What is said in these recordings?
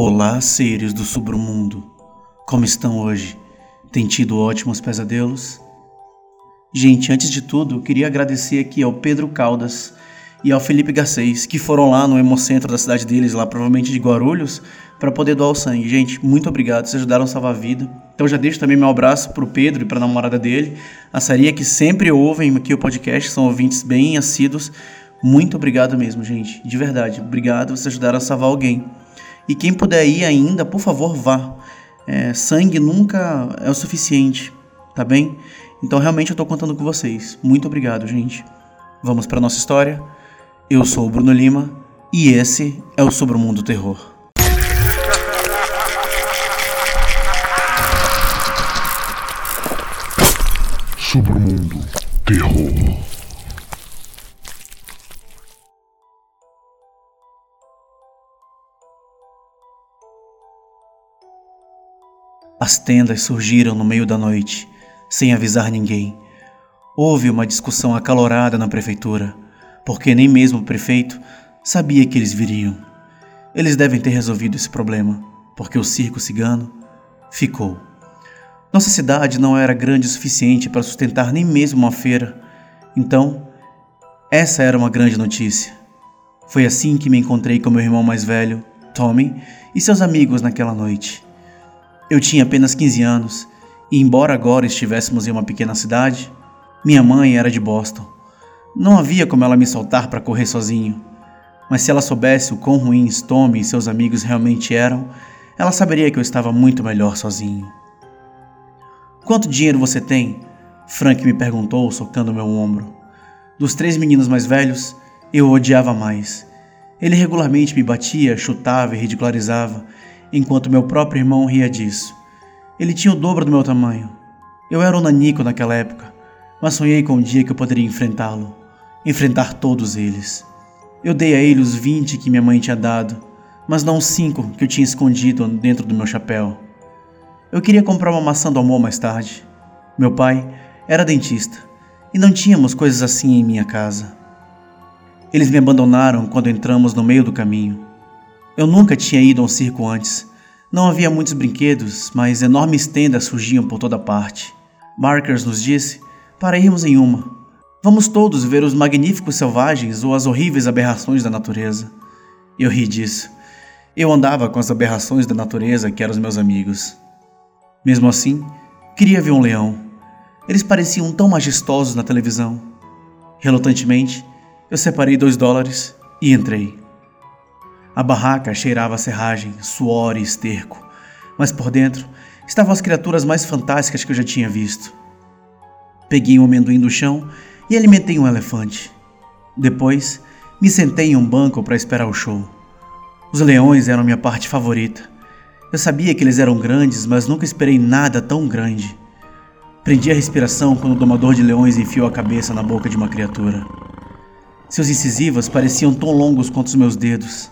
Olá, seres do submundo. Como estão hoje? Tem tido ótimos pesadelos? Gente, antes de tudo, eu queria agradecer aqui ao Pedro Caldas e ao Felipe Garcês, que foram lá no hemocentro da cidade deles, lá provavelmente de Guarulhos, para poder doar o sangue. Gente, muito obrigado, vocês ajudaram a salvar a vida. Então já deixo também meu abraço pro Pedro e pra namorada dele, a Saria, que sempre ouvem aqui o podcast, são ouvintes bem assíduos. Muito obrigado mesmo, gente, de verdade. Obrigado, vocês ajudaram a salvar alguém. E quem puder ir ainda, por favor, vá. É, sangue nunca é o suficiente, tá bem? Então realmente eu tô contando com vocês. Muito obrigado, gente. Vamos para nossa história. Eu sou o Bruno Lima e esse é o Sobre o Mundo Terror. Sobre o Mundo Terror. As tendas surgiram no meio da noite, sem avisar ninguém. Houve uma discussão acalorada na prefeitura, porque nem mesmo o prefeito sabia que eles viriam. Eles devem ter resolvido esse problema, porque o circo cigano ficou. Nossa cidade não era grande o suficiente para sustentar nem mesmo uma feira, então essa era uma grande notícia. Foi assim que me encontrei com meu irmão mais velho, Tommy, e seus amigos naquela noite. Eu tinha apenas 15 anos e, embora agora estivéssemos em uma pequena cidade, minha mãe era de Boston. Não havia como ela me soltar para correr sozinho, mas se ela soubesse o quão ruins Tommy e seus amigos realmente eram, ela saberia que eu estava muito melhor sozinho. Quanto dinheiro você tem? Frank me perguntou, socando meu ombro. Dos três meninos mais velhos, eu o odiava mais. Ele regularmente me batia, chutava e ridicularizava, enquanto meu próprio irmão ria disso. Ele tinha o dobro do meu tamanho. Eu era um nanico naquela época, mas sonhei com o dia que eu poderia enfrentá-lo, enfrentar todos eles. Eu dei a ele os vinte que minha mãe tinha dado, mas não os cinco que eu tinha escondido dentro do meu chapéu. Eu queria comprar uma maçã do amor mais tarde. Meu pai era dentista e não tínhamos coisas assim em minha casa. Eles me abandonaram quando entramos no meio do caminho. Eu nunca tinha ido a um circo antes. Não havia muitos brinquedos, mas enormes tendas surgiam por toda parte. Markers nos disse para irmos em uma. Vamos todos ver os magníficos selvagens ou as horríveis aberrações da natureza. Eu ri disso. Eu andava com as aberrações da natureza que eram os meus amigos. Mesmo assim, queria ver um leão. Eles pareciam tão majestosos na televisão. Relutantemente, eu separei dois dólares e entrei. A barraca cheirava a serragem, suor e esterco, mas por dentro estavam as criaturas mais fantásticas que eu já tinha visto. Peguei um amendoim do chão e alimentei um elefante. Depois, me sentei em um banco para esperar o show. Os leões eram minha parte favorita. Eu sabia que eles eram grandes, mas nunca esperei nada tão grande. Prendi a respiração quando o domador de leões enfiou a cabeça na boca de uma criatura. Seus incisivos pareciam tão longos quanto os meus dedos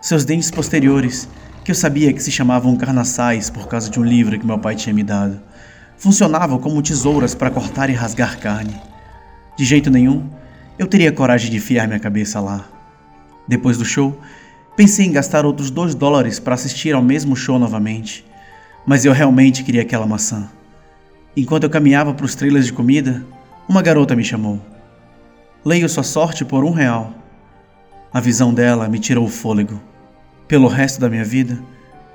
seus dentes posteriores, que eu sabia que se chamavam carnaçais por causa de um livro que meu pai tinha me dado, funcionavam como tesouras para cortar e rasgar carne. De jeito nenhum, eu teria coragem de enfiar minha cabeça lá. Depois do show, pensei em gastar outros dois dólares para assistir ao mesmo show novamente, mas eu realmente queria aquela maçã. Enquanto eu caminhava para os trailers de comida, uma garota me chamou. Leio sua sorte por um real. A visão dela me tirou o fôlego. Pelo resto da minha vida,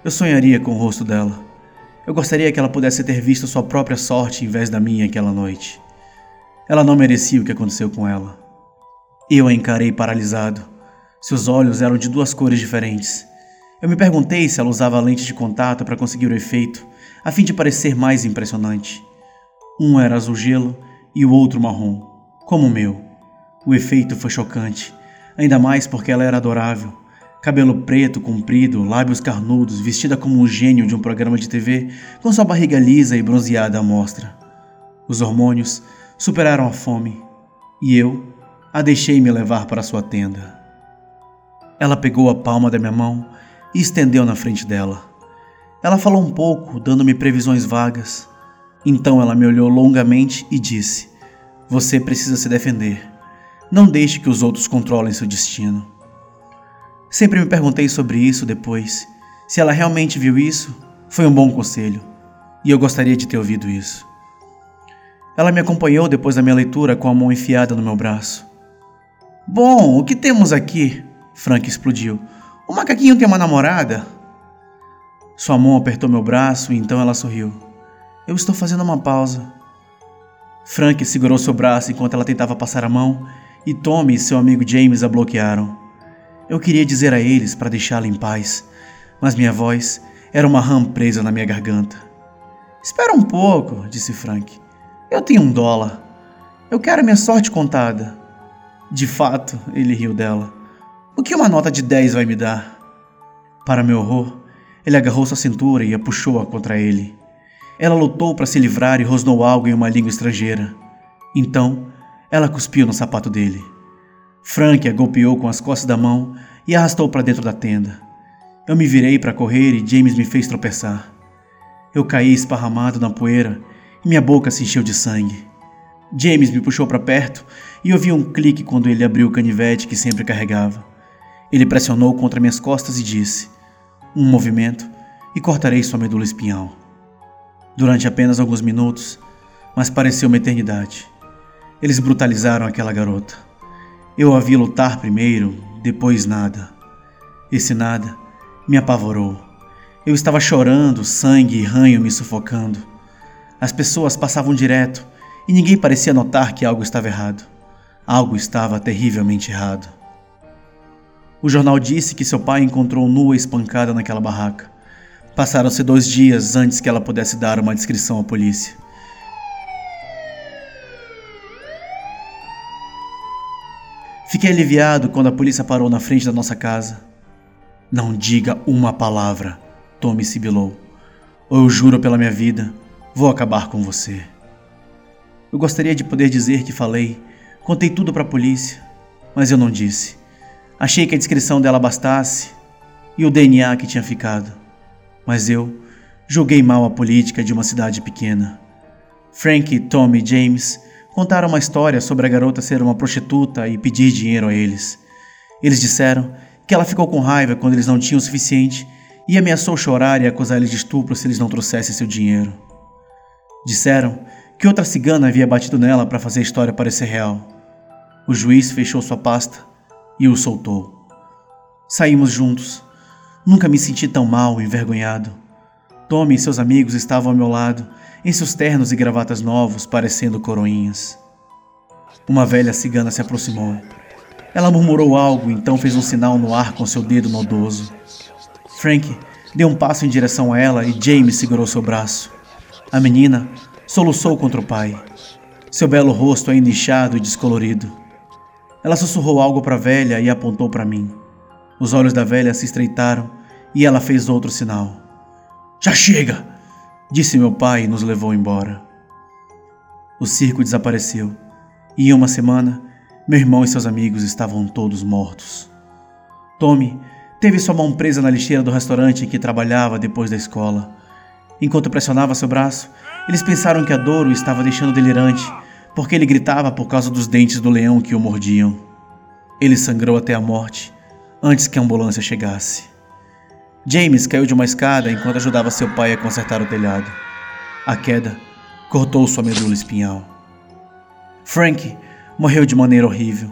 eu sonharia com o rosto dela. Eu gostaria que ela pudesse ter visto sua própria sorte em vez da minha aquela noite. Ela não merecia o que aconteceu com ela. Eu a encarei paralisado. Seus olhos eram de duas cores diferentes. Eu me perguntei se ela usava lente de contato para conseguir o efeito, a fim de parecer mais impressionante. Um era azul gelo e o outro marrom, como o meu. O efeito foi chocante ainda mais porque ela era adorável. Cabelo preto, comprido, lábios carnudos, vestida como um gênio de um programa de TV, com sua barriga lisa e bronzeada à mostra. Os hormônios superaram a fome e eu a deixei me levar para sua tenda. Ela pegou a palma da minha mão e estendeu na frente dela. Ela falou um pouco, dando-me previsões vagas. Então ela me olhou longamente e disse: Você precisa se defender. Não deixe que os outros controlem seu destino. Sempre me perguntei sobre isso depois. Se ela realmente viu isso, foi um bom conselho, e eu gostaria de ter ouvido isso. Ela me acompanhou depois da minha leitura com a mão enfiada no meu braço. Bom, o que temos aqui? Frank explodiu. O macaquinho tem uma namorada? Sua mão apertou meu braço e então ela sorriu. Eu estou fazendo uma pausa. Frank segurou seu braço enquanto ela tentava passar a mão e Tommy e seu amigo James a bloquearam. Eu queria dizer a eles para deixá-la em paz, mas minha voz era uma rã presa na minha garganta. Espera um pouco, disse Frank. Eu tenho um dólar. Eu quero minha sorte contada. De fato, ele riu dela. O que uma nota de 10 vai me dar? Para meu horror, ele agarrou sua cintura e a puxou-a contra ele. Ela lutou para se livrar e rosnou algo em uma língua estrangeira. Então, ela cuspiu no sapato dele. Frank a golpeou com as costas da mão e arrastou para dentro da tenda. Eu me virei para correr e James me fez tropeçar. Eu caí esparramado na poeira e minha boca se encheu de sangue. James me puxou para perto e ouvi um clique quando ele abriu o canivete que sempre carregava. Ele pressionou contra minhas costas e disse: Um movimento e cortarei sua medula espinhal. Durante apenas alguns minutos, mas pareceu uma eternidade. Eles brutalizaram aquela garota. Eu a vi lutar primeiro, depois nada. Esse nada me apavorou. Eu estava chorando, sangue e ranho me sufocando. As pessoas passavam direto e ninguém parecia notar que algo estava errado. Algo estava terrivelmente errado. O jornal disse que seu pai encontrou nua espancada naquela barraca. Passaram-se dois dias antes que ela pudesse dar uma descrição à polícia. Fiquei aliviado quando a polícia parou na frente da nossa casa. Não diga uma palavra, Tommy sibilou. Ou eu juro pela minha vida, vou acabar com você. Eu gostaria de poder dizer que falei, contei tudo para a polícia, mas eu não disse. Achei que a descrição dela bastasse e o DNA que tinha ficado. Mas eu julguei mal a política de uma cidade pequena. Frank, Tom e James contaram uma história sobre a garota ser uma prostituta e pedir dinheiro a eles. Eles disseram que ela ficou com raiva quando eles não tinham o suficiente e ameaçou chorar e acusar eles de estupro se eles não trouxessem seu dinheiro. Disseram que outra cigana havia batido nela para fazer a história parecer real. O juiz fechou sua pasta e o soltou. Saímos juntos. Nunca me senti tão mal e envergonhado. Tommy e seus amigos estavam ao meu lado, em seus ternos e gravatas novos, parecendo coroinhas. Uma velha cigana se aproximou. Ela murmurou algo, então fez um sinal no ar com seu dedo nodoso. Frank deu um passo em direção a ela e James segurou seu braço. A menina soluçou contra o pai, seu belo rosto ainda inchado e descolorido. Ela sussurrou algo para a velha e apontou para mim. Os olhos da velha se estreitaram e ela fez outro sinal. Já chega! Disse meu pai e nos levou embora. O circo desapareceu e em uma semana meu irmão e seus amigos estavam todos mortos. Tommy teve sua mão presa na lixeira do restaurante em que trabalhava depois da escola. Enquanto pressionava seu braço, eles pensaram que a dor o estava deixando delirante porque ele gritava por causa dos dentes do leão que o mordiam. Ele sangrou até a morte antes que a ambulância chegasse. James caiu de uma escada enquanto ajudava seu pai a consertar o telhado. A queda cortou sua medula espinhal. Frank morreu de maneira horrível.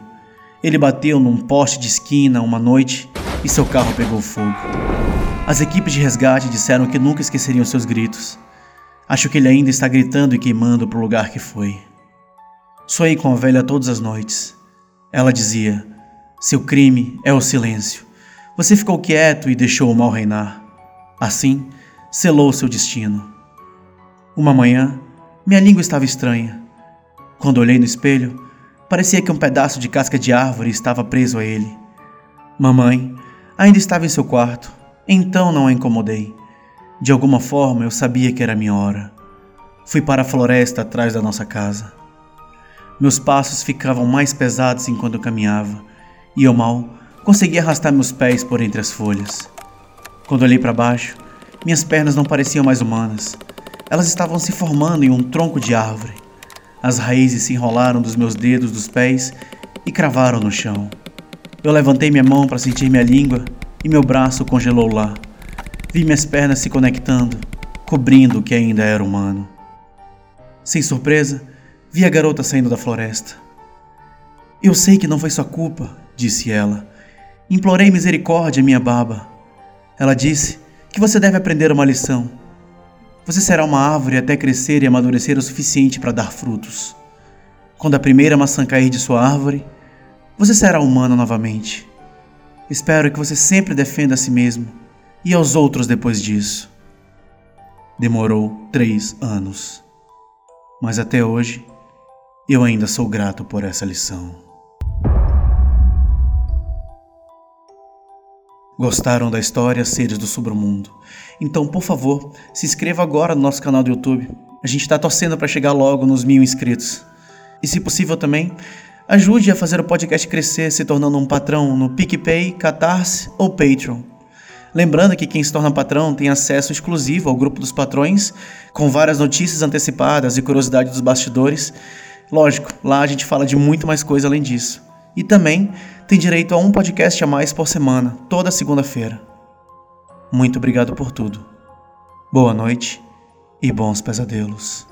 Ele bateu num poste de esquina uma noite e seu carro pegou fogo. As equipes de resgate disseram que nunca esqueceriam seus gritos. Acho que ele ainda está gritando e queimando para o lugar que foi. Sonhei com a velha todas as noites. Ela dizia: Seu crime é o silêncio. Você ficou quieto e deixou o mal reinar. Assim, selou seu destino. Uma manhã, minha língua estava estranha. Quando olhei no espelho, parecia que um pedaço de casca de árvore estava preso a ele. Mamãe ainda estava em seu quarto, então não a incomodei. De alguma forma eu sabia que era minha hora. Fui para a floresta atrás da nossa casa. Meus passos ficavam mais pesados enquanto eu caminhava, e eu mal conseguia arrastar meus pés por entre as folhas. Quando olhei para baixo, minhas pernas não pareciam mais humanas. Elas estavam se formando em um tronco de árvore. As raízes se enrolaram dos meus dedos dos pés e cravaram no chão. Eu levantei minha mão para sentir minha língua e meu braço congelou lá. Vi minhas pernas se conectando, cobrindo o que ainda era humano. Sem surpresa, vi a garota saindo da floresta. Eu sei que não foi sua culpa, disse ela. Implorei misericórdia, minha baba. Ela disse que você deve aprender uma lição. Você será uma árvore até crescer e amadurecer o suficiente para dar frutos. Quando a primeira maçã cair de sua árvore, você será humano novamente. Espero que você sempre defenda a si mesmo e aos outros depois disso. Demorou três anos, mas até hoje eu ainda sou grato por essa lição. Gostaram da história Seres do Submundo? Então, por favor, se inscreva agora no nosso canal do YouTube. A gente está torcendo para chegar logo nos mil inscritos. E, se possível também, ajude a fazer o podcast crescer se tornando um patrão no PicPay, Catarse ou Patreon. Lembrando que quem se torna patrão tem acesso exclusivo ao grupo dos patrões, com várias notícias antecipadas e curiosidades dos bastidores. Lógico, lá a gente fala de muito mais coisa além disso. E também tem direito a um podcast a mais por semana, toda segunda-feira. Muito obrigado por tudo. Boa noite e bons pesadelos.